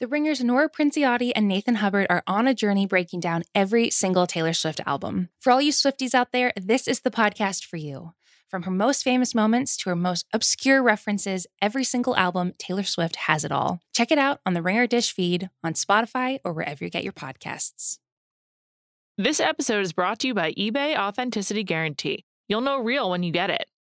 The Ringers Nora Princiotti and Nathan Hubbard are on a journey breaking down every single Taylor Swift album. For all you Swifties out there, this is the podcast for you. From her most famous moments to her most obscure references, every single album, Taylor Swift has it all. Check it out on the Ringer Dish feed, on Spotify, or wherever you get your podcasts. This episode is brought to you by eBay Authenticity Guarantee. You'll know real when you get it.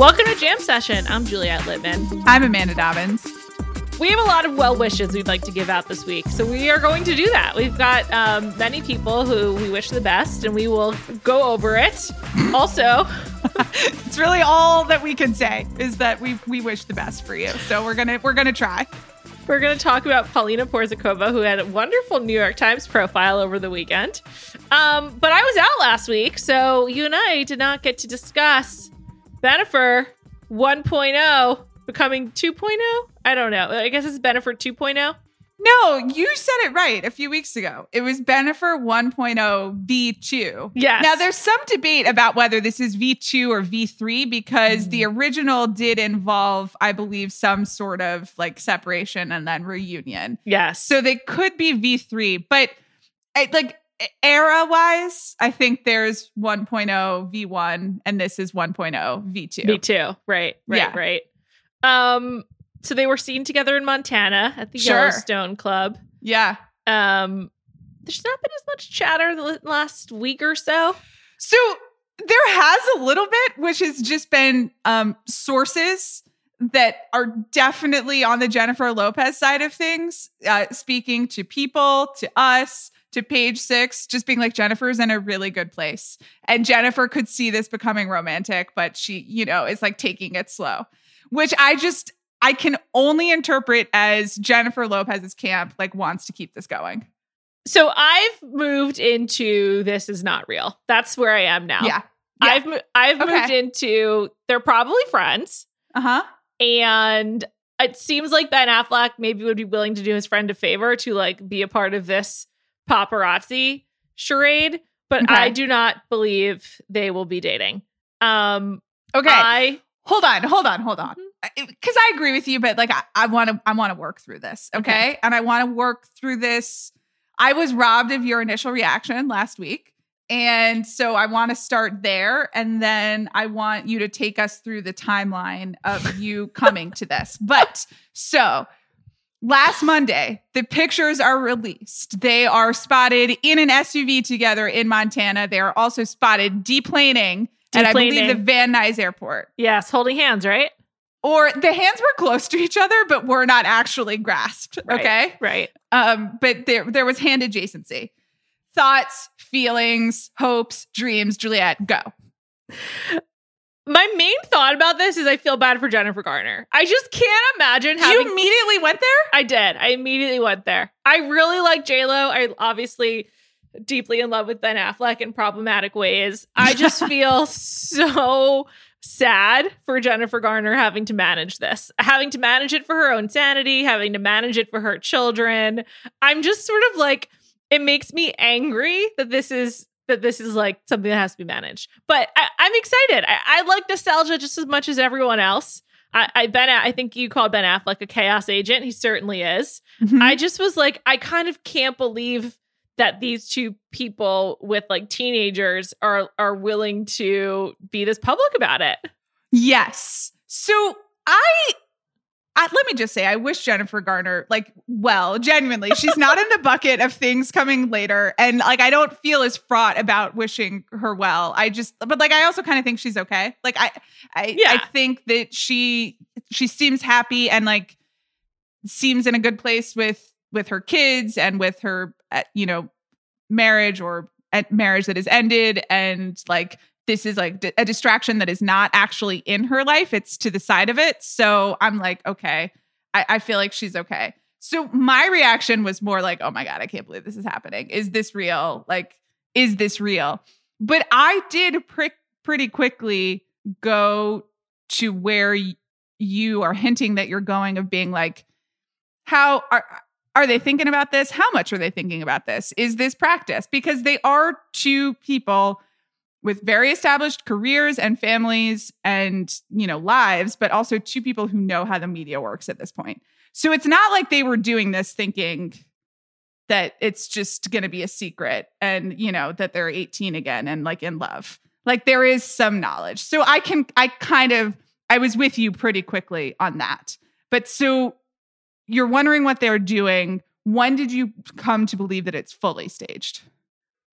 Welcome to Jam Session. I'm Juliet Litman. I'm Amanda Dobbins. We have a lot of well wishes we'd like to give out this week, so we are going to do that. We've got um, many people who we wish the best, and we will go over it. also, it's really all that we can say is that we we wish the best for you. So we're gonna we're gonna try. We're going to talk about Paulina Porizkova, who had a wonderful New York Times profile over the weekend. Um, but I was out last week, so you and I did not get to discuss Bennifer 1.0 becoming 2.0. I don't know. I guess it's Bennifer 2.0. No, you said it right a few weeks ago. It was Bennifer 1.0 V2. Yes. Now, there's some debate about whether this is V2 or V3 because the mm. original did involve, I believe, some sort of like separation and then reunion. Yes. So they could be V3, but I, like era wise, I think there's 1.0 V1 and this is 1.0 V2. V2. Right. Right. Yeah. Right. Um, so they were seen together in Montana at the Sure. Yellowstone Club. Yeah. Um, there's not been as much chatter the last week or so. So there has a little bit, which has just been um, sources that are definitely on the Jennifer Lopez side of things, uh, speaking to people, to us, to page six, just being like, Jennifer's in a really good place. And Jennifer could see this becoming romantic, but she, you know, is like taking it slow, which I just, I can only interpret as Jennifer Lopez's camp like wants to keep this going. So I've moved into this is not real. That's where I am now. Yeah. Yeah. I've I've Okay. moved into they're probably friends, Uh huh. and it seems like Ben Affleck maybe would be willing to do his friend a favor to like be a part of this paparazzi charade, but Okay. I do not believe they will be dating. Um, Okay. I hold on, hold on, hold on. Mm-hmm. Because I agree with you, but like I want to, I want to work through this, okay? Okay. And I want to work through this. I was robbed of your initial reaction last week, and so I want to start there, and then I want you to take us through the timeline of you coming to this. But so. Last Monday, the pictures are released. They are spotted in an SUV together in Montana. They are also spotted deplaning at, I believe, the Van Nuys Airport yes, holding hands, right? or the hands were close to each other but were not actually grasped Right. okay Right. um but there there was hand adjacency thoughts feelings hopes dreams juliet go My main thought about this is I feel bad for Jennifer Garner. I just can't imagine having you immediately went there I did. I immediately went there. I really like J Lo. I obviously deeply in love with Ben Affleck in problematic ways. I just feel so sad for Jennifer Garner having to manage this, having to manage it for her own sanity, having to manage it for her children. I'm just sort of like, it makes me angry that this is that this is like something that has to be managed. But I, am excited. I, I, like nostalgia just as much as everyone else. I, I Ben, I think you called Ben Affleck a chaos agent. He certainly is. Mm-hmm. I just was like, I kind of can't believe that these two people with like teenagers are are willing to be this public about it. Yes. So I I, let me just say, I wish Jennifer Garner, like, well, genuinely, she's not in the bucket of things coming later. And like, I don't feel as fraught about wishing her well. I just, but like, I also kind of think she's okay. Like, I, I, yeah. I think that she, she seems happy and like seems in a good place with, with her kids and with her, uh, you know, marriage or marriage that is ended. And like, this is like a distraction that is not actually in her life. It's to the side of it. So I'm like, okay, I, I feel like she's okay. So my reaction was more like, oh my God, I can't believe this is happening. Is this real? Like, is this real? But I did pretty quickly go to where y- you are hinting that you're going of being like, how are are they thinking about this? How much are they thinking about this? Is this practice? Because they are two people with very established careers and families and you know lives but also two people who know how the media works at this point. So it's not like they were doing this thinking that it's just going to be a secret and you know that they're 18 again and like in love. Like there is some knowledge. So i can i kind of i was with you pretty quickly on that. But so you're wondering what they're doing. When did you come to believe that it's fully staged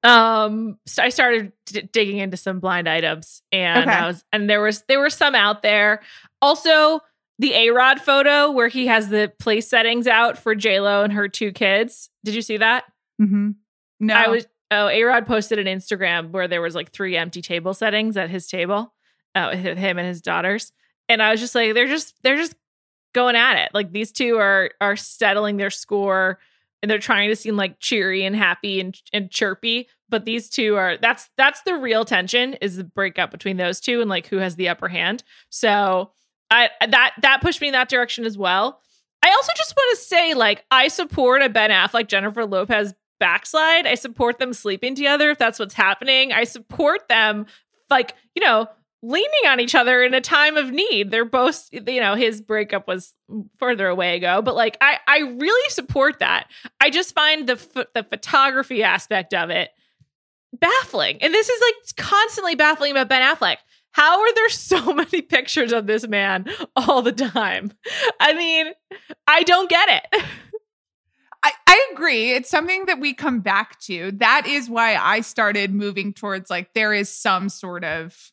um so i started d- digging into some blind items and okay. i was and there was there were some out there. Also the a-rod photo where he has the place settings out for j-lo and her two kids. Did you see that? Mm-hmm. no. I was oh a-rod posted an instagram where there was like three empty table settings at his table uh, him and his daughters. And i was just like they're just they're just going at it. Like these two are are settling their score and they're trying to seem like cheery and happy and, and chirpy but these two are that's that's the real tension is the breakup between those two and like who has the upper hand. So i that that pushed me in that direction as well. I also just want to say like i support a ben affleck jennifer lopez backslide. I support them sleeping together if that's what's happening. I support them like you know leaning on each other in a time of need. They're both, you know, his breakup was further away ago, but like I, I really support that. I just find the the photography aspect of it baffling, and this is like constantly baffling about Ben Affleck. How are there so many pictures of this man all the time? I mean, I don't get it. I, I agree. It's something that we come back to. That is why I started moving towards like there is some sort of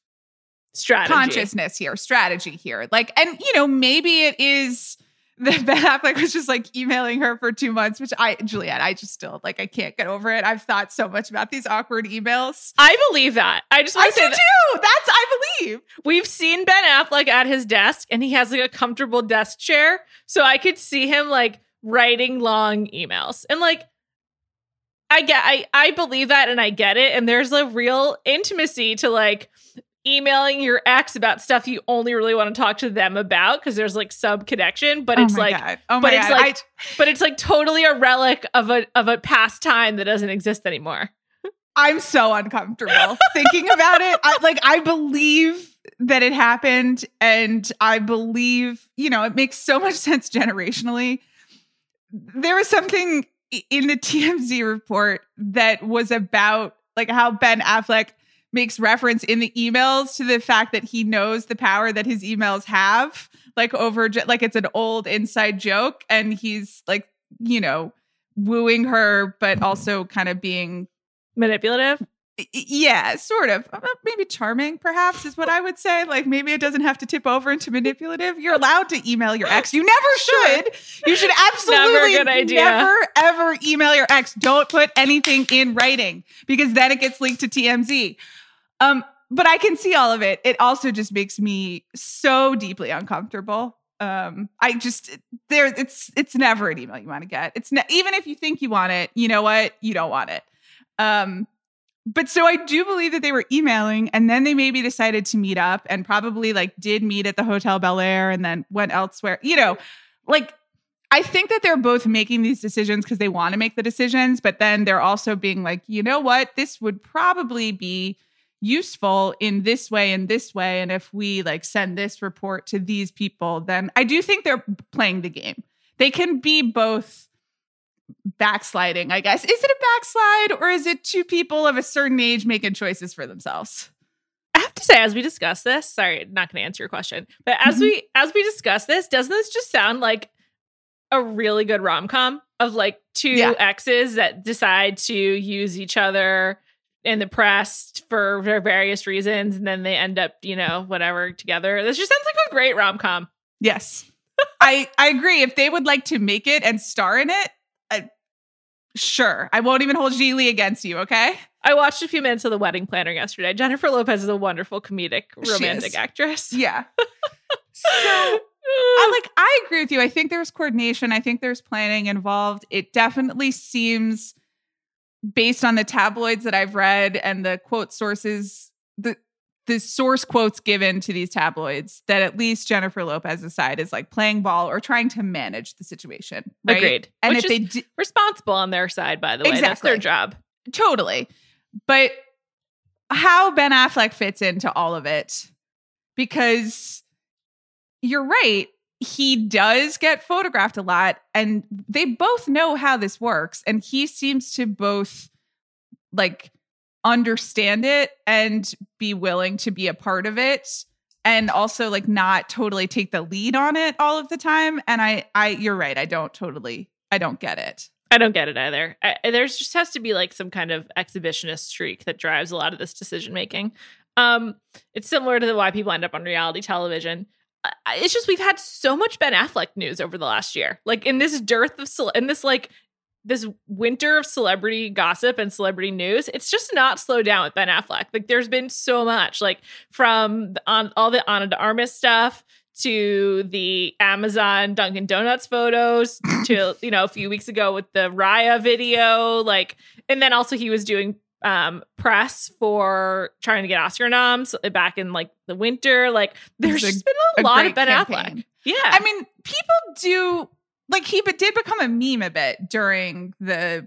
strategy consciousness here, strategy here. Like, and you know, maybe it is that Ben Affleck was just like emailing her for two months, which I, Juliet, I just still like, I can't get over it. I've thought so much about these awkward emails. I believe that. I just want to say that. too. That's I believe. We've seen Ben Affleck at his desk, and he has like a comfortable desk chair, so I could see him like writing long emails, and like I get, I I believe that, and I get it, and there's a real intimacy to like emailing your ex about stuff you only really want to talk to them about because there's like sub connection, but oh it's like, oh but it's God. like, I... but it's like totally a relic of a of a past time that doesn't exist anymore. I'm so uncomfortable thinking about it. I, like I believe that it happened, and I believe you know it makes so much sense generationally. There was something in the TMZ report that was about like how Ben Affleck makes reference in the emails to the fact that he knows the power that his emails have like over like it's an old inside joke and he's like you know wooing her but also kind of being manipulative? Yeah sort of. Uh, maybe charming perhaps is what i would say. Like maybe it doesn't have to tip over into manipulative. You're allowed to email your ex. You never should. You should absolutely never, never ever email your ex. Don't put anything in writing because then it gets leaked to tmz um, but I can see all of it. It also just makes me so deeply uncomfortable. Um, I just there it's it's never an email you want to get. It's ne- even if you think you want it, you know what? You don't want it. Um, but so I do believe that they were emailing and then they maybe decided to meet up and probably like did meet at the Hotel Bel Air and then went elsewhere. You know, like I think that they're both making these decisions because they want to make the decisions, but then they're also being like, you know what, this would probably be useful in this way and this way. And if we like send this report to these people, then I do think they're playing the game. They can be both backsliding, I guess. Is it a backslide or is it two people of a certain age making choices for themselves? I have to say, as we discuss this, sorry, not going to answer your question, but as Mhm. we as we discuss this, doesn't this just sound like a really good rom com of like two Yeah. exes that decide to use each other in the press for various reasons, and then they end up, you know, whatever together. This just sounds like a great rom com. Yes. I I agree. If they would like to make it and star in it, I, sure. I won't even hold Gigli against you, okay? I watched a few minutes of The Wedding Planner yesterday. Jennifer Lopez is a wonderful comedic romantic actress. Yeah. so I like I agree with you. I think there's coordination. I think there's planning involved. It definitely seems based on the tabloids that I've read and the quote sources the the source quotes given to these tabloids that at least Jennifer Lopez's side is like playing ball or trying to manage the situation. Right? Agreed. And Which if is they di- responsible on their side, by the way. That's their job. Totally. But how Ben Affleck fits into all of it, because you're right. He does get photographed a lot, and they both know how this works. And he seems to both like understand it and be willing to be a part of it and also like not totally take the lead on it all of the time and i i you're right i don't totally i don't get it I don't get it either. I, there's just has to be like some kind of exhibitionist streak that drives a lot of this decision making. Um, it's similar to the why people end up on reality television. It's just we've had so much Ben Affleck news over the last year. Like in this dearth of cele- in this like this winter of celebrity gossip and celebrity news, it's just not slowed down with Ben Affleck. Like there's been so much, like from the, on all the Ana de Armas stuff to the Amazon Dunkin' Donuts photos to you know a few weeks ago with the Raya video, like, and then also he was doing um press for trying to get Oscar noms back in like the winter. Like there's It's a- just been a, a lot of Ben campaign. Affleck. Yeah, I mean, people do like he but did become a meme a bit during the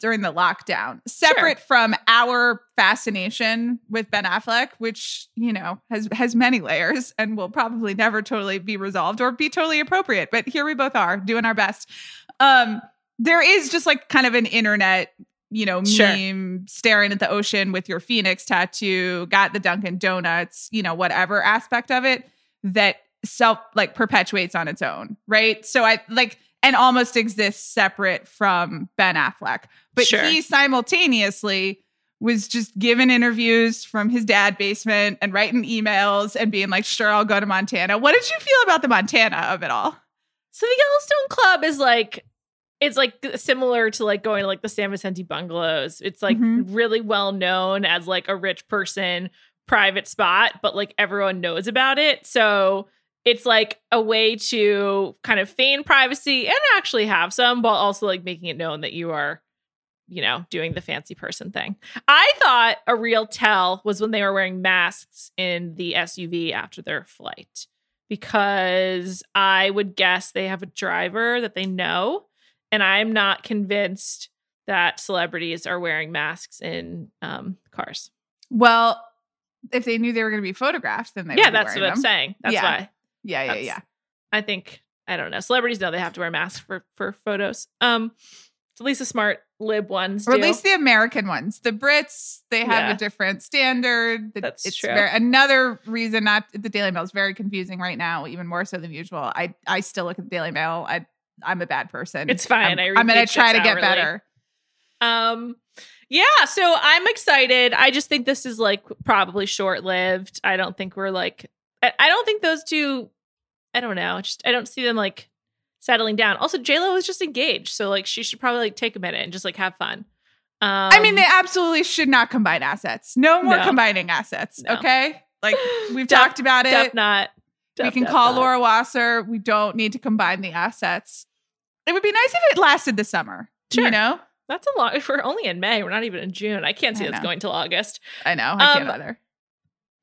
during the lockdown, separate from our fascination with Ben Affleck, which you know has has many layers and will probably never totally be resolved or be totally appropriate. But here we both are doing our best. Um, there is just like kind of an internet. You know, Sure. meme staring at the ocean with your Phoenix tattoo, got the Dunkin' Donuts, you know, whatever aspect of it that self like perpetuates on its own, right? So I like and almost exists separate from Ben Affleck. But Sure. he simultaneously was just giving interviews from his dad basement and writing emails and being like, sure, I'll go to Montana. What did you feel about the Montana of it all? So the Yellowstone Club is like it's like similar to like going to like the San Vicente bungalows. It's like Mhm. really well known as like a rich person private spot, but like everyone knows about it. So it's like a way to kind of feign privacy and actually have some, while also like making it known that you are, you know, doing the fancy person thing. I thought a real tell was when they were wearing masks in the SUV after their flight because I would guess they have a driver that they know. And I'm not convinced that celebrities are wearing masks in um, cars. Well, if they knew they were going to be photographed, then they yeah, would be that's what wearing I'm saying. That's Yeah. why. Yeah, yeah, That's- yeah. I think I don't know. Celebrities know they have to wear masks for for photos. Um, it's at least the smart lib ones Or at least the American ones. The Brits, they have Yeah. a different standard. The- That's it's true. Very, another reason not the Daily Mail is very confusing right now, even more so than usual. I I still look at the Daily Mail. I I'm a bad person. It's fine. I'm, I'm gonna try to get hourly. better. Um, yeah, so I'm excited. I just think this is like probably short lived. I don't think we're like, I, I don't think those two, I don't know. Just, I don't see them like settling down. Also, JLo was just engaged. So like she should probably like take a minute and just like have fun. Um, I mean, they absolutely should not combine assets. No more No. combining assets. No. Okay, like we've Def- talked about def it. not. We can call not. Laura Wasser. We don't need to combine the assets. It would be nice if it lasted the summer. Sure. You know, That's a lot. We're only in May. We're not even in June. I can't see I us going till August. I know. I can't Um, either.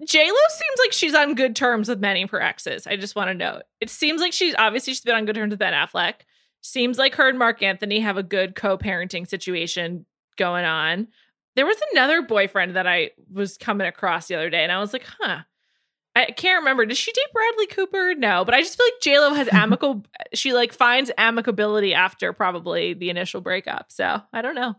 J Lo seems like she's on good terms with many of her exes. I just want to note. It seems like she's obviously she's been on good terms with Ben Affleck. Seems like her and Marc Anthony have a good co-parenting situation going on. There was another boyfriend that I was coming across the other day, and I was like, huh. I can't remember. Did she date Bradley Cooper? No, but I just feel like J Lo has amicable. she like finds amicability after probably the initial breakup. So I don't know.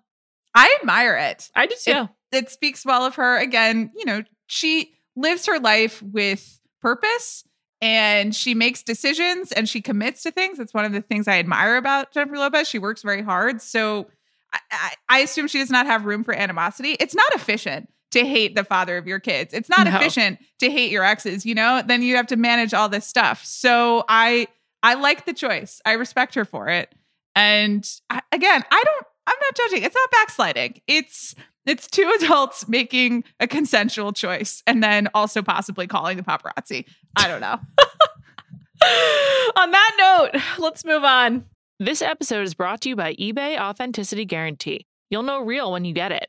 I admire it. I do too. It speaks well of her. Again, you know, she lives her life with purpose and she makes decisions and she commits to things. That's one of the things I admire about Jennifer Lopez. She works very hard. So I, I, I assume she does not have room for animosity. It's not efficient to hate the father of your kids. It's not No. efficient to hate your exes, you know? Then you have to manage all this stuff. So I I like the choice. I respect her for it. And I, again, I don't I'm not judging. It's not backsliding. It's it's two adults making a consensual choice and then also possibly calling the paparazzi. I don't know. on that note, let's move on. This episode is brought to you by eBay Authenticity Guarantee. You'll know real when you get it.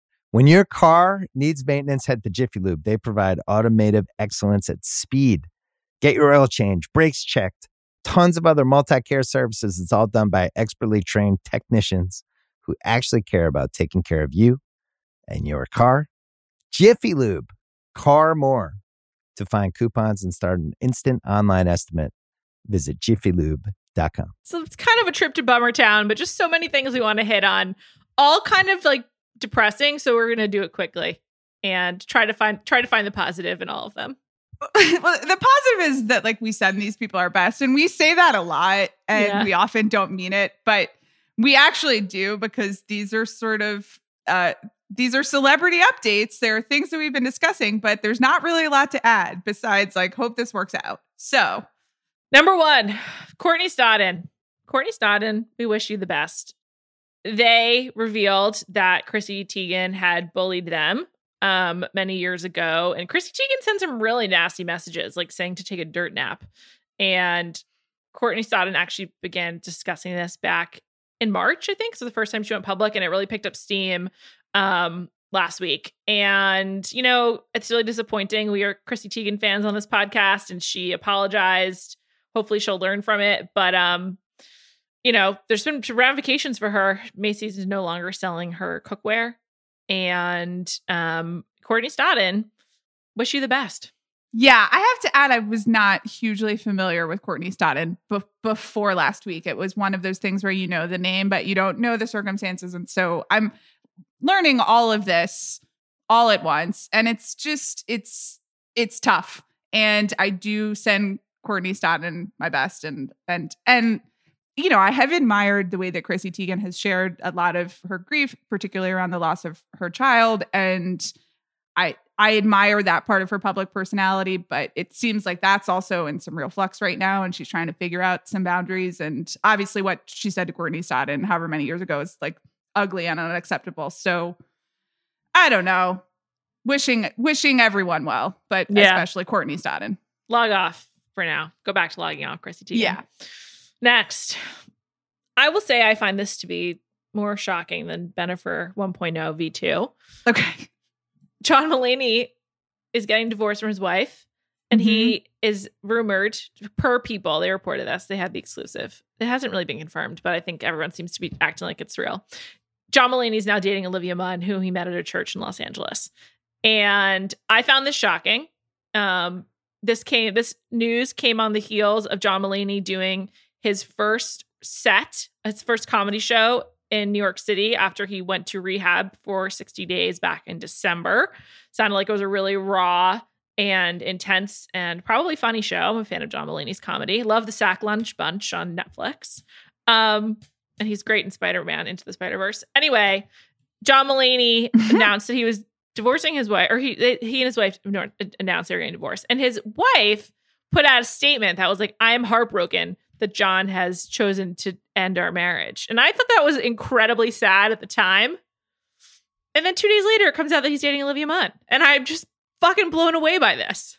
When your car needs maintenance, head to Jiffy Lube. They provide automotive excellence at speed. Get your oil change, brakes checked, tons of other multi care services. It's all done by expertly trained technicians who actually care about taking care of you and your car. Jiffy Lube, car more. To find coupons and start an instant online estimate, visit jiffylube.com. So it's kind of a trip to Bummer Town, but just so many things we want to hit on, all kind of like depressing. So we're gonna do it quickly and try to find try to find the positive in all of them. well, the positive is that like we send these people our best and we say that a lot and Yeah. we often don't mean it but we actually do because these are sort of uh these are celebrity updates there are things that we've been discussing but there's not really a lot to add besides like hope this works out so Number one, Courtney Stodden. Courtney Stodden, we wish you the best. They revealed that Chrissy Teigen had bullied them um many years ago, and Chrissy Teigen sent some really nasty messages, like saying to take a dirt nap. And Courtney Stodden actually began discussing this back in March, I think. So the first time she went public, and it really picked up steam um last week. And, you know, it's really disappointing. We are Chrissy Teigen fans on this podcast, and she apologized. Hopefully she'll learn from it. But um, you know, there's been ramifications for her. Macy's is no longer selling her cookware. And um Courtney Stodden, wish you the best. yeah i have to add i was not hugely familiar with courtney stodden be- before last week it was one of those things where you know the name but you don't know the circumstances and so i'm learning all of this all at once. And it's just, it's, it's tough. And I do send Courtney Stodden my best and, and, and, you know, I have admired the way that Chrissy Teigen has shared a lot of her grief, particularly around the loss of her child. And I I admire that part of her public personality, but it seems like that's also in some real flux right now. And she's trying to figure out some boundaries. And obviously what she said to Courtney Stodden however many years ago is like ugly and unacceptable. So I don't know. Wishing wishing everyone well, but Yeah. especially Courtney Stodden. Log off for now. Go back to logging off, Chrissy Teigen. Yeah. Next, I will say I find this to be more shocking than Bennifer 1.0 V2. Okay. John Mulaney is getting divorced from his wife, and he is rumored per people. They reported this. They had the exclusive. It hasn't really been confirmed, but I think everyone seems to be acting like it's real. John Mulaney is now dating Olivia Munn, who he met at a church in Los Angeles, and I found this shocking. Um, this came. This news came on the heels of John Mulaney doing his first set, his first comedy show in New York City after he went to rehab for 60 days back in December. Sounded like it was a really raw and intense and probably funny show. I'm a fan of John Mulaney's comedy. Love the Sack Lunch Bunch on Netflix. Um, and he's great in Spider-Man Into the Spider-Verse. Anyway, John Mulaney announced that he was divorcing his wife, or he he and his wife announced they were getting divorced. And his wife put out a statement that was like, I am heartbroken that John has chosen to end our marriage. And I thought that was incredibly sad at the time. And then two days later, it comes out that he's dating Olivia Munn. And I'm just fucking blown away by this.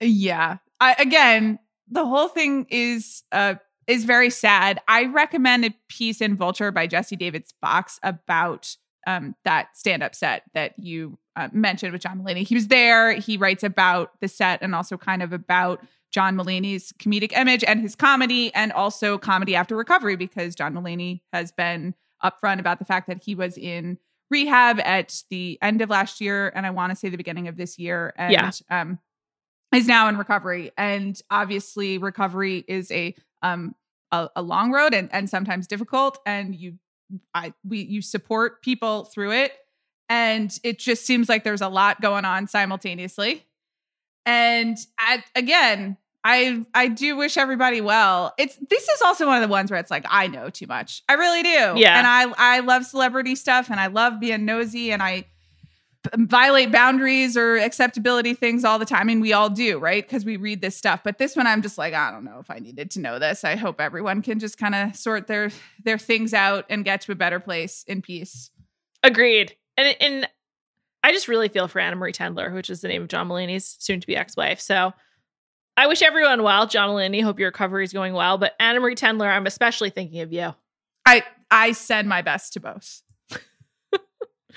Yeah. I again, the whole thing is uh is very sad. I recommend a piece in Vulture by Jesse David Fox about um that stand-up set that you uh, mentioned with John Mulaney. He was there. He writes about the set and also kind of about John Mulaney's comedic image and his comedy, and also comedy after recovery, because John Mulaney has been upfront about the fact that he was in rehab at the end of last year, and I want to say the beginning of this year, and Yeah. um, is now in recovery. And obviously, recovery is a um a, a long road and and sometimes difficult. And you, I we you support people through it, and it just seems like there's a lot going on simultaneously. And I, again, I I do wish everybody well. It's this is also one of the ones where it's like I know too much. I really do. Yeah. And I I love celebrity stuff and I love being nosy and I violate boundaries or acceptability things all the time. I mean, we all do, right? Because we read this stuff. But this one, I'm just like, I don't know if I needed to know this. I hope everyone can just kind of sort their their things out and get to a better place in peace. Agreed. And and I just really feel for Annamarie Tendler, which is the name of John Mulaney's soon to be ex wife. So I wish everyone well. John Mulaney, hope your recovery is going well. But Annamarie Tendler, I'm especially thinking of you. I I send my best to both.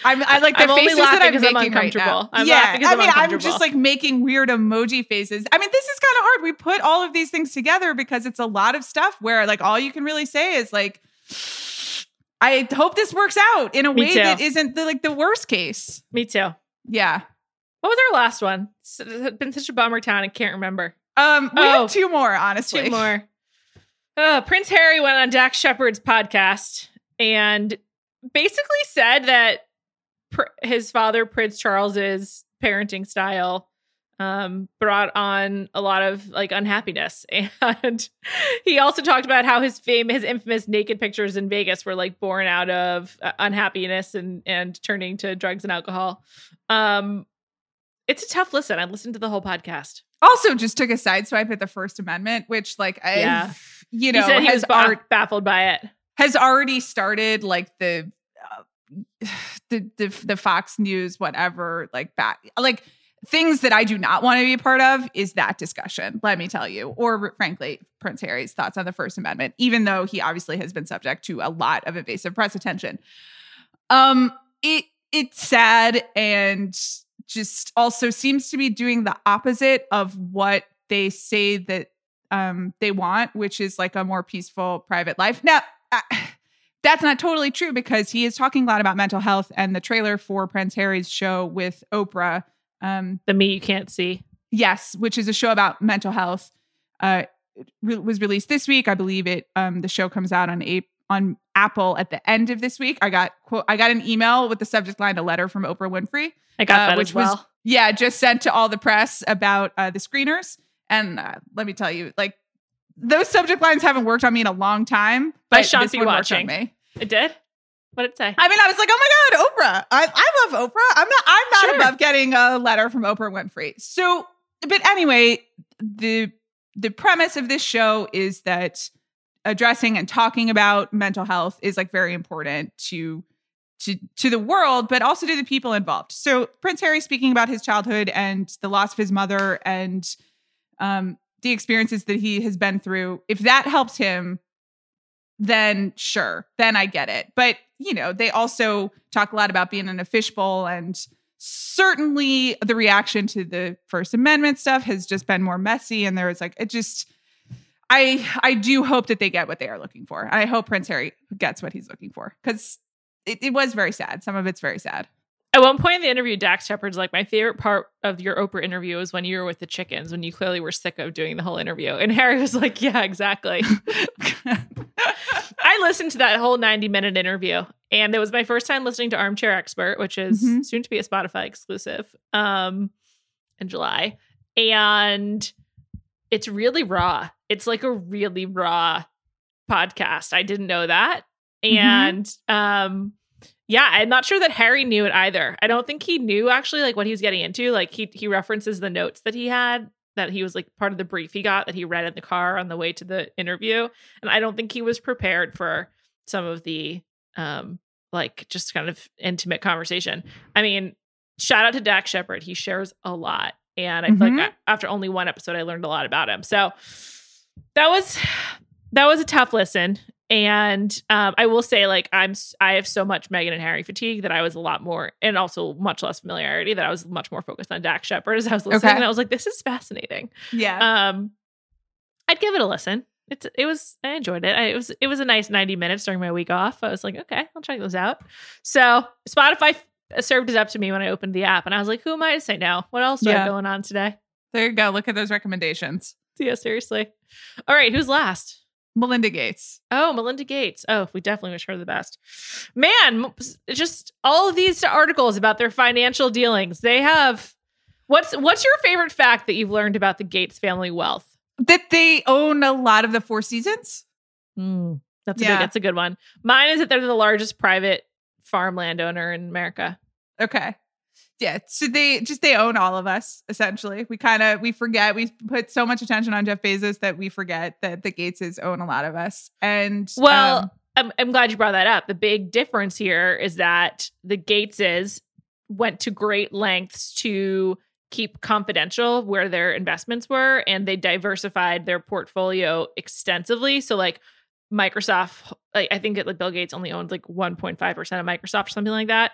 I'm, I like the I'm only laughing I'm I'm making right uncomfortable. I'm yeah, I I'm mean, I'm just like making weird emoji faces. I mean, this is kind of hard. We put all of these things together because it's a lot of stuff where like all you can really say is like, I hope this works out in a Me way too. that isn't the, like the worst case. Me too. Yeah. What was our last one? It's been such a bummer town. I can't remember. Um, we Oh. have two more, honestly. Two more. Uh, Prince Harry went on Dax Shepard's podcast and basically said that his father, Prince Charles's parenting style, um, brought on a lot of like unhappiness. And he also talked about how his fame, his infamous naked pictures in Vegas were like born out of uh, unhappiness and and turning to drugs and alcohol. Um, it's a tough listen. I listened to the whole podcast. Also, just took a sideswipe at the First Amendment, which, like, I, Yeah. you know, he he has was baffled by it. has already started like the the, the the Fox News whatever like back like things that I do not want to be a part of is that discussion. Let me tell you, or frankly, Prince Harry's thoughts on the First Amendment, even though he obviously has been subject to a lot of invasive press attention. Um, it it's sad and just also seems to be doing the opposite of what they say that um they want, which is like a more peaceful private life. Now, uh, that's not totally true because he is talking a lot about mental health and the trailer for Prince Harry's show with Oprah um The me you can't see. yes which is a show about mental health uh re- was released this week i believe it um the show comes out on April on Apple at the end of this week. I got quote I got an email with the subject line a letter from Oprah Winfrey. I got uh, that which as well. was yeah, just sent to all the press about uh, the screeners. And uh, let me tell you, like those subject lines haven't worked on me in a long time. I But shan't this be watching. on me. It did. What did it say? I mean, I was like, oh my god, Oprah! I, I love Oprah. I'm not I'm not Sure. above getting a letter from Oprah Winfrey. So, but anyway, the the premise of this show is that addressing and talking about mental health is like very important to to to the world, but also to the people involved. So Prince Harry speaking about his childhood and the loss of his mother and um, the experiences that he has been through. If that helps him, then sure, then I get it. But you know, they also talk a lot about being in a fishbowl and certainly the reaction to the First Amendment stuff has just been more messy. And there was like, it just, I, I do hope that they get what they are looking for. I hope Prince Harry gets what he's looking for because it, it was very sad. Some of it's very sad. At one point in the interview, Dax Shepard's like, my favorite part of your Oprah interview was when you were with the chickens, when you clearly were sick of doing the whole interview. And Harry was like, yeah, exactly. I listened to that whole 90 minute interview, and it was my first time listening to Armchair Expert, which is Mhm. soon to be a Spotify exclusive um, in July. And it's really raw. It's like a really raw podcast. I didn't know that. Mhm. And um, yeah, I'm not sure that Harry knew it either. I don't think he knew actually like what he was getting into. Like he he references the notes that he had that he was like part of the brief he got that he read in the car on the way to the interview. And I don't think he was prepared for some of the um like just kind of intimate conversation. I mean, shout out to Dax Shepard. He shares a lot. And I feel Mhm. like I, after only one episode, I learned a lot about him. So that was that was a tough listen. And um, I will say, like, I'm I have so much Meghan and Harry fatigue that I was a lot more, and also much less familiarity that I was much more focused on Dax Shepard as I was listening. Okay. And I was like, this is fascinating. yeah. Um, I'd give it a listen. It's it was I enjoyed it. I, it was it was a nice 90 minutes during my week off. I was like, okay, I'll check those out. So Spotify f- served it up to me when I opened the app, and I was like, who am I to say no? What else do I have going on today? there you go. Look at those recommendations. Yeah, seriously. All right, who's last? Melinda Gates. Oh, Melinda Gates. Oh, we definitely wish her the best. Man, just all of these articles about their financial dealings. They have what's what's your favorite fact that you've learned about the Gates family wealth? That they own a lot of the Four Seasons. Mm, that's a Yeah. good, that's a good one. Mine is that they're the largest private farmland owner in America. Okay. Yeah. So they just they own all of us essentially. We kind of we forget we put so much attention on Jeff Bezos that we forget that the Gateses own a lot of us. And Well, um, I'm, I'm glad you brought that up. The big difference here is that the Gateses went to great lengths to keep confidential where their investments were, and they diversified their portfolio extensively. So, like Microsoft, like I think it, like Bill Gates only owns like 1.5 percent of Microsoft or something like that.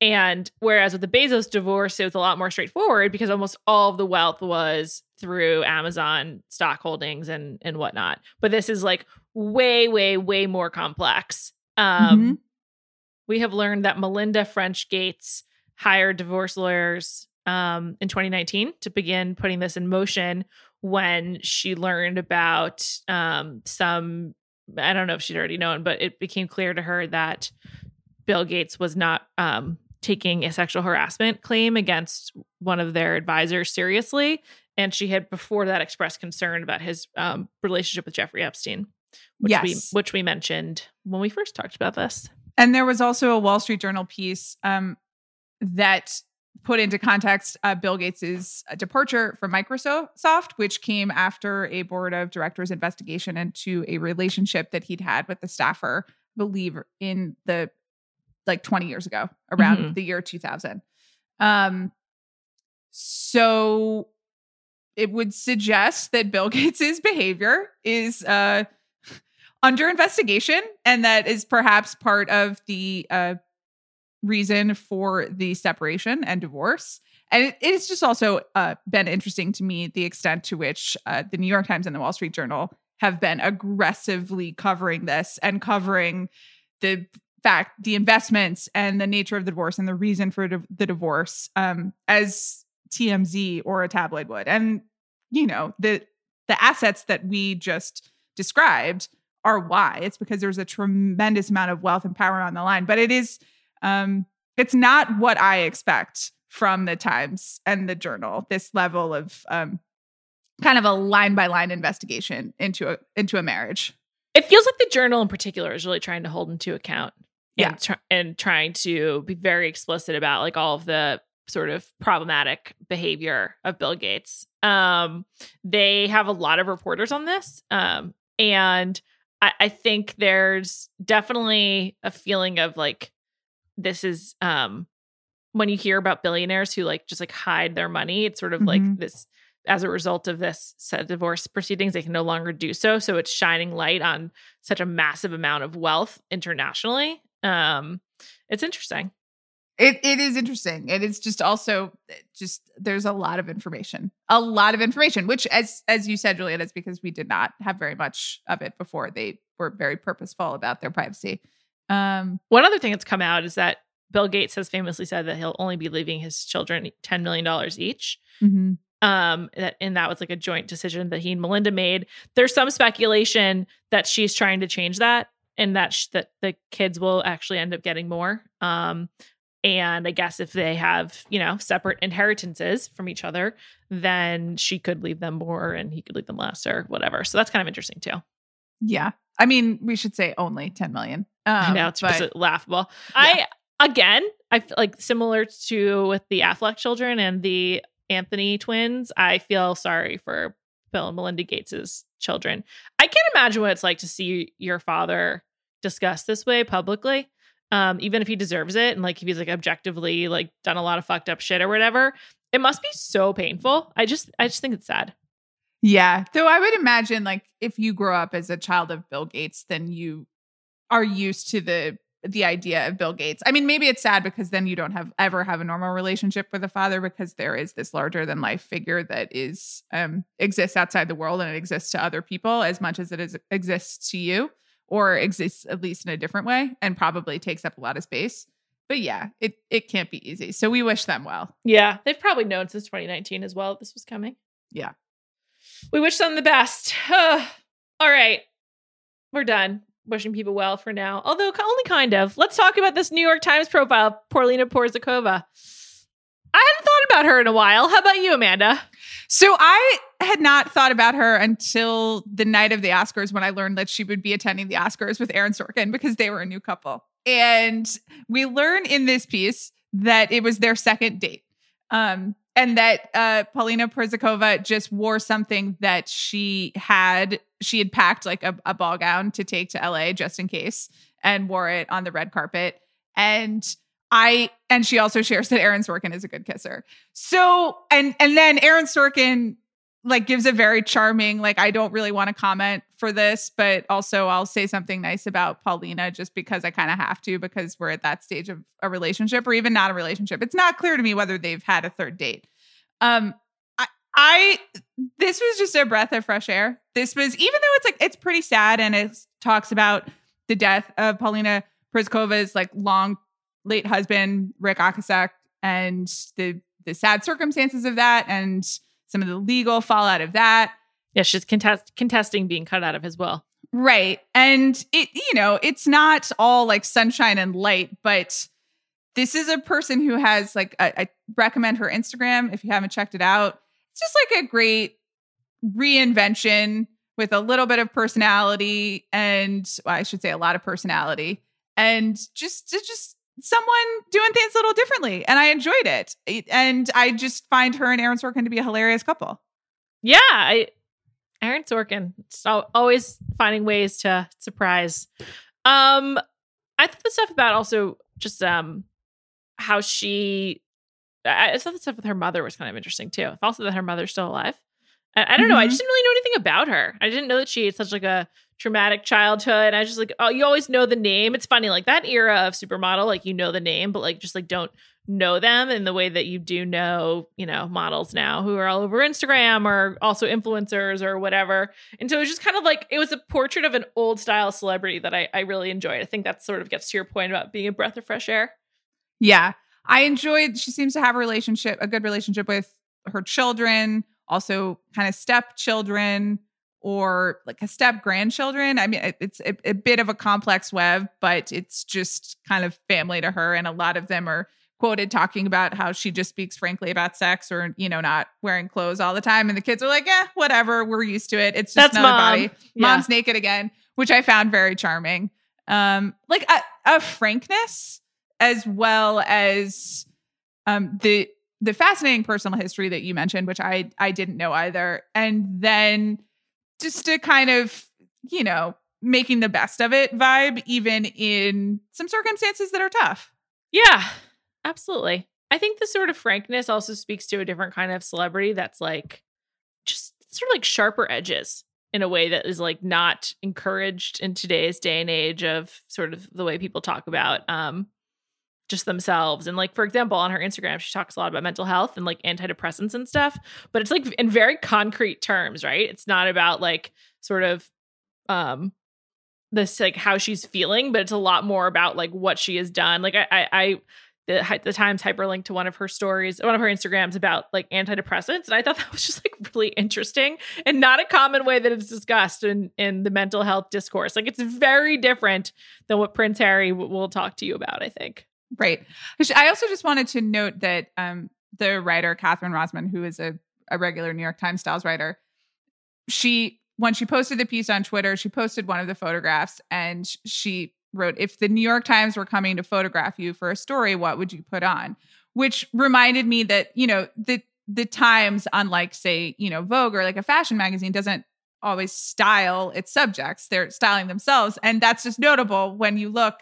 And whereas with the Bezos divorce, it was a lot more straightforward because almost all of the wealth was through Amazon stock holdings and and whatnot. But this is like way, way, way more complex. Um, Mhm. We have learned that Melinda French Gates hired divorce lawyers um, in 2019 to begin putting this in motion when she learned about um, some. I don't know if she'd already known, but it became clear to her that Bill Gates was not um, taking a sexual harassment claim against one of their advisors seriously. And she had before that expressed concern about his um, relationship with Jeffrey Epstein, which we Yes. which we mentioned when we first talked about this. And there was also a Wall Street Journal piece um, that put into context uh, Bill Gates's departure from Microsoft, which came after a board of directors investigation into a relationship that he'd had with the staffer, I believe, in the like 20 years ago, around Mhm. the year 2000. Um, so it would suggest that Bill Gates's behavior is uh, under investigation, and that is perhaps part of the uh, reason for the separation and divorce. And it, it's just also uh, been interesting to me the extent to which uh, the New York Times and the Wall Street Journal have been aggressively covering this and covering the fact, the investments and the nature of the divorce and the reason for the divorce um, as TMZ or a tabloid would. And you know the the assets that we just described are why. It's because there's a tremendous amount of wealth and power on the line. But it is, um, it's not what I expect from the Times and the Journal. This level of um, kind of a line by line investigation into a into a marriage. It feels like the journal in particular is really trying to hold into account Yeah. and, tr- and trying to be very explicit about like all of the sort of problematic behavior of Bill Gates. Um, they have a lot of reporters on this. Um, and I, I think there's definitely a feeling of like this is um when you hear about billionaires who like just like hide their money, it's sort of like Mhm. this as a result of this set of divorce proceedings, they can no longer do so. So it's shining light on such a massive amount of wealth internationally. Um, it's interesting. It it is interesting. and It is just also eh, just there's a lot of information. A lot of information, which as as you said, Juliet, is because we did not have very much of it before. They were very purposeful about their privacy. Um One other thing that's come out is that Bill Gates has famously said that he'll only be leaving his children $10 million each. mhm. um that and that was like a joint decision that he and Melinda made. There's some speculation that she's trying to change that and that sh- that the kids will actually end up getting more. Um and I guess if they have, you know, separate inheritances from each other, then she could leave them more and he could leave them less or whatever. So that's kind of interesting too. Yeah. I mean, we should say only 10 million. Um, I know it's but just laughable. I again, I feel like similar to with the Affleck children and the Anthony twins, I feel sorry for Bill and Melinda Gates's children. I can't imagine what it's like to see your father discussed this way publicly. Um, even if he deserves it and like if he's like objectively like done a lot of fucked up shit or whatever, it must be so painful. I just I just think it's sad. Yeah. Though I would imagine like if you grow up as a child of Bill Gates, then you are used to the the idea of Bill Gates. I mean, maybe it's sad because then you don't have ever have a normal relationship with a father because there is this larger than life figure that is um exists outside the world and it exists to other people as much as it is exists to you or exists at least in a different way and probably takes up a lot of space. But yeah, it it can't be easy. So we wish them well. Yeah, they've probably known since 2019 as well this was coming. Yeah. We wish them the best. All right. We're done wishing people well for now. Although only kind of. Let's talk about this New York Times profile, Paulina Porizkova. I hadn't thought about her in a while. How about you, Amanda? So I had not thought about her until the night of the Oscars when I learned that she would be attending the Oscars with Aaron Sorkin because they were a new couple. And we learn in this piece that it was their second date. Um, and that uh, Paulina Porizkova just wore something that she had she had packed like a, a ball gown to take to LA just in case and wore it on the red carpet. And I and she also shares that Aaron Sorkin is a good kisser. So and and then Aaron Sorkin like gives a very charming like I don't really want to comment for this, but also I'll say something nice about Paulina just because I kind of have to because we're at that stage of a relationship or even not a relationship. It's not clear to me whether they've had a third date. Um I I this was just a breath of fresh air. This was even though it's like it's pretty sad and it talks about the death of Paulina Porizkova's like long late husband Ric Ocasek and the the sad circumstances of that and some of the legal fallout of that. Yeah, she's contest- contesting being cut out of his will. Right. And it you know, it's not all like sunshine and light, but this is a person who has like I, I recommend her Instagram if you haven't checked it out. It's just like a great reinvention with a little bit of personality and well, I should say a lot of personality and just just someone doing things a little differently and I enjoyed it. And I just find her and Aaron Sorkin to be a hilarious couple. Yeah, I, Aaron Sorkin, always finding ways to surprise. Um, I thought the stuff about also just um how she, I, I thought the stuff with her mother was kind of interesting too. Also that her mother's still alive. I, I don't know. I Mhm. just didn't really know anything about her. I didn't know that she had such like a traumatic childhood. I was just like, oh, you always know the name. It's funny, like that era of supermodel, like you know the name, but like just like don't know them in the way that you do know, you know, models now who are all over Instagram or also influencers or whatever. And so it was just kind of like it was a portrait of an old style celebrity that I, I really enjoyed. I think that sort of gets to your point about being a breath of fresh air. Yeah. I enjoyed she seems to have a relationship, a good relationship with her children, also kind of stepchildren, or like a step grandchildren. I mean, it's a, a bit of a complex web, but it's just kind of family to her. And a lot of them are quoted talking about how she just speaks frankly about sex or, you know, not wearing clothes all the time. And the kids are like, eh, whatever, we're used to it. It's just That's another mom. body. Yeah. Mom's naked again, which I found very charming. Um, like a, a frankness as well as um the the fascinating personal history that you mentioned, which I I didn't know either. And then just to kind of, you know, making the best of it vibe, even in some circumstances that are tough. Yeah, absolutely. I think the sort of frankness also speaks to a different kind of celebrity that's like just sort of like sharper edges in a way that is like not encouraged in today's day and age of sort of the way people talk about um just themselves. And like for example on her Instagram she talks a lot about mental health and like antidepressants and stuff but it's like in very concrete terms right? It's not about like sort of um this like how she's feeling but it's a lot more about like what she has done. Like i i, I the, the times hyperlinked to one of her stories one of her instagrams about like antidepressants and i thought that was just like really interesting and not a common way that it's discussed in in the mental health discourse. Like it's very different than what prince harry w- will talk to you about i think Right. I also just wanted to note that um, the writer Katherine Rosman, who is a, a regular New York Times styles writer, she when she posted the piece on Twitter, she posted one of the photographs and she wrote, "If the New York Times were coming to photograph you for a story, what would you put on?" Which reminded me that you know the the Times, unlike say you know Vogue or like a fashion magazine, doesn't always style its subjects; they're styling themselves, and that's just notable when you look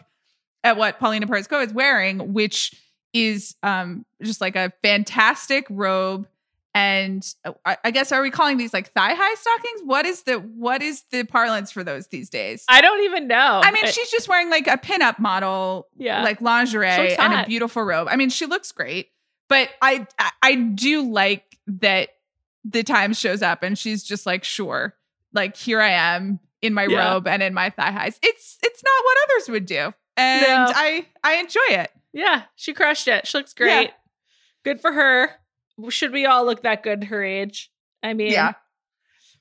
at what Paulina Porizkova is wearing, which is um just like a fantastic robe. And uh, I, I guess are we calling these like thigh high stockings? What is the what is the parlance for those these days? i don't even know I mean, I- she's just wearing like a pinup model, Yeah. like lingerie and a beautiful robe. I mean, she looks great, but I I, I do like that the time shows up and she's just like, sure, like here I am in my Yeah. robe and in my thigh highs. It's it's not what others would do, and No. I I enjoy it. yeah she crushed it she looks great good for her should we all look that good her age i mean Yeah.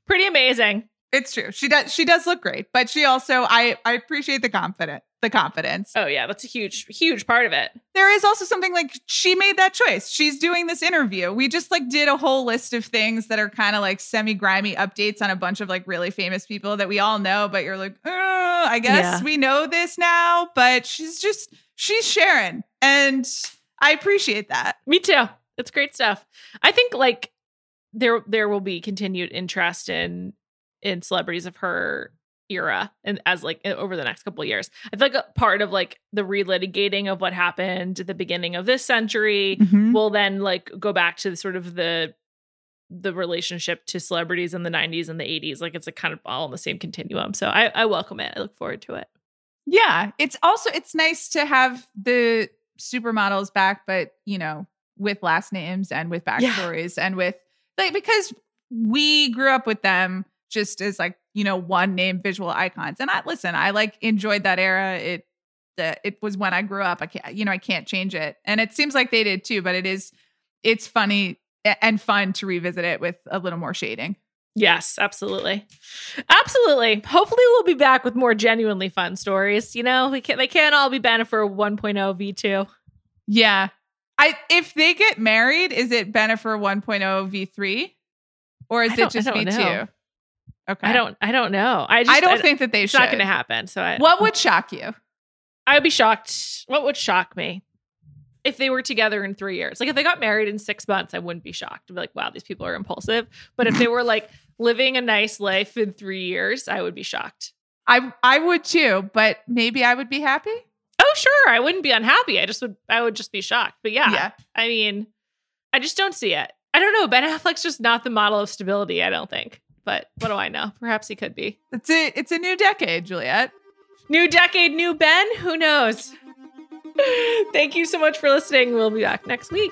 pretty amazing It's true. She does she does look great, but she also I I appreciate the confident the confidence. oh yeah that's a huge huge part of it there is also something like she made that choice. She's doing this interview. We just like did a whole list of things that are kind of like semi grimy updates on a bunch of like really famous people that we all know, but you're like, uh, I guess Yeah. we know this now. But she's just she's Sharon, and I appreciate that. Me too. It's great stuff. I think like there there will be continued interest in in celebrities of her era and as like over the next couple of years. I feel like a part of like the relitigating of what happened at the beginning of this century mm-hmm. will then like go back to sort of the the relationship to celebrities in the 90s and the 80s like it's a kind of all on the same continuum. So I, I welcome it. I look forward to it. Yeah, it's also it's nice to have the supermodels back, but you know, with last names and with Yeah. backstories and with like because we grew up with them just as like you know one name visual icons. And I listen, I like enjoyed that era. It the it was when I grew up. I can't you know I can't change it, and it seems like they did too. But it is it's funny and fun to revisit it with a little more shading. Yes, absolutely. Absolutely. Hopefully we'll be back with more genuinely fun stories. You know, we can they can't all be Bennifer 1.0 V2. Yeah. I if they get married, is it Bennifer 1.0 V3? Or is it just V2? Okay. I don't I don't know. I just I don't think that they it's should. not going to happen. So I What would shock you? I would be shocked. What would shock me? If they were together in 3 years. Like if they got married in 6 months, I wouldn't be shocked. I'd be like, "Wow, these people are impulsive." But if they were like living a nice life in 3 years, I would be shocked. I I would too, but maybe I would be happy. Oh, sure. I wouldn't be unhappy. I just would I would just be shocked. But yeah. Yeah. I mean, I just don't see it. I don't know. Ben Affleck's just not the model of stability, I don't think. But what do I know? Perhaps he could be. It's a it's a new decade, Juliet. New decade, new Ben? Who knows? Thank you so much for listening. We'll be back next week.